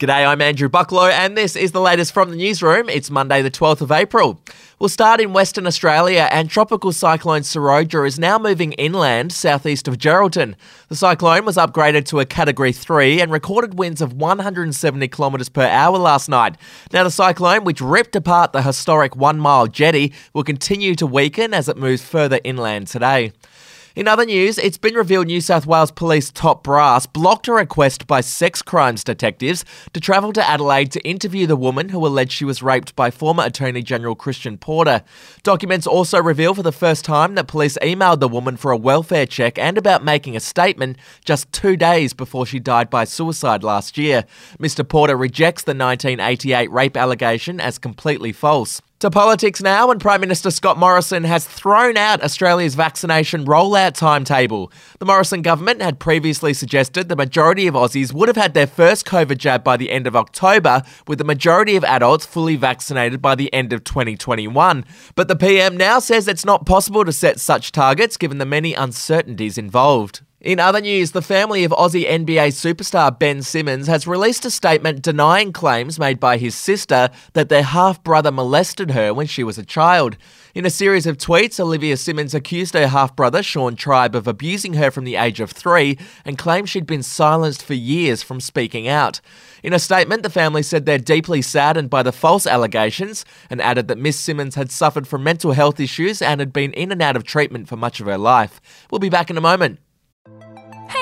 G'day, I'm Andrew Bucklow, and this is the latest from the newsroom. It's Monday, the 12th of April. We'll start in Western Australia, and Tropical Cyclone Seroja is now moving inland southeast of Geraldton. The cyclone was upgraded to a Category 3 and recorded winds of 170 kilometres per hour last night. Now, the cyclone, which ripped apart the historic one mile jetty, will continue to weaken as it moves further inland today. In other news, it's been revealed New South Wales Police top brass blocked a request by sex crimes detectives to travel to Adelaide to interview the woman who alleged she was raped by former Attorney General Christian Porter. Documents also reveal for the first time that police emailed the woman for a welfare check and about making a statement just two days before she died by suicide last year. Mr. Porter rejects the 1988 rape allegation as completely false. To politics now, and Prime Minister Scott Morrison has thrown out Australia's vaccination rollout timetable. The Morrison government had previously suggested the majority of Aussies would have had their first COVID jab by the end of October, with the majority of adults fully vaccinated by the end of 2021. But the PM now says it's not possible to set such targets given the many uncertainties involved. In other news, the family of Aussie NBA superstar Ben Simmons has released a statement denying claims made by his sister that their half brother molested her when she was a child. In a series of tweets, Olivia Simmons accused her half brother, Sean Tribe, of abusing her from the age of three and claimed she'd been silenced for years from speaking out. In a statement, the family said they're deeply saddened by the false allegations and added that Miss Simmons had suffered from mental health issues and had been in and out of treatment for much of her life. We'll be back in a moment.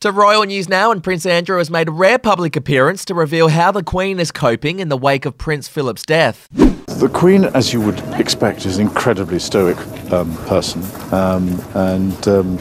To royal news now, and Prince Andrew has made a rare public appearance to reveal how the Queen is coping in the wake of Prince Philip's death. The Queen, as you would expect, is an incredibly stoic um, person, um, and um,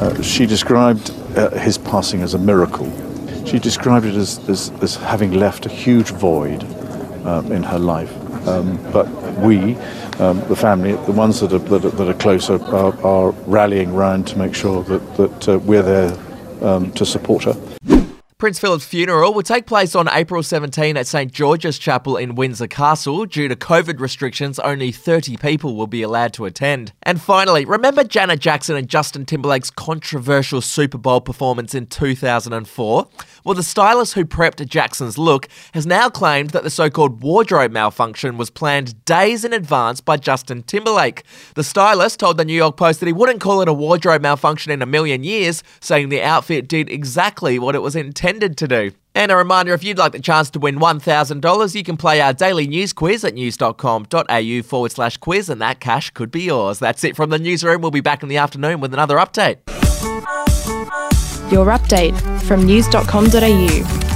uh, she described uh, his passing as a miracle. She described it as, as, as having left a huge void um, in her life. Um, but we, um, the family, the ones that are, that are, that are closer, are, are rallying round to make sure that, that uh, we're there um, to support her. Prince Philip's funeral will take place on April 17 at St George's Chapel in Windsor Castle. Due to COVID restrictions, only 30 people will be allowed to attend. And finally, remember Janet Jackson and Justin Timberlake's controversial Super Bowl performance in 2004? Well, the stylist who prepped Jackson's look has now claimed that the so called wardrobe malfunction was planned days in advance by Justin Timberlake. The stylist told the New York Post that he wouldn't call it a wardrobe malfunction in a million years, saying the outfit did exactly what it was intended to do. And a reminder if you'd like the chance to win $1,000, you can play our daily news quiz at news.com.au forward slash quiz, and that cash could be yours. That's it from the newsroom. We'll be back in the afternoon with another update. Your update from news.com.au.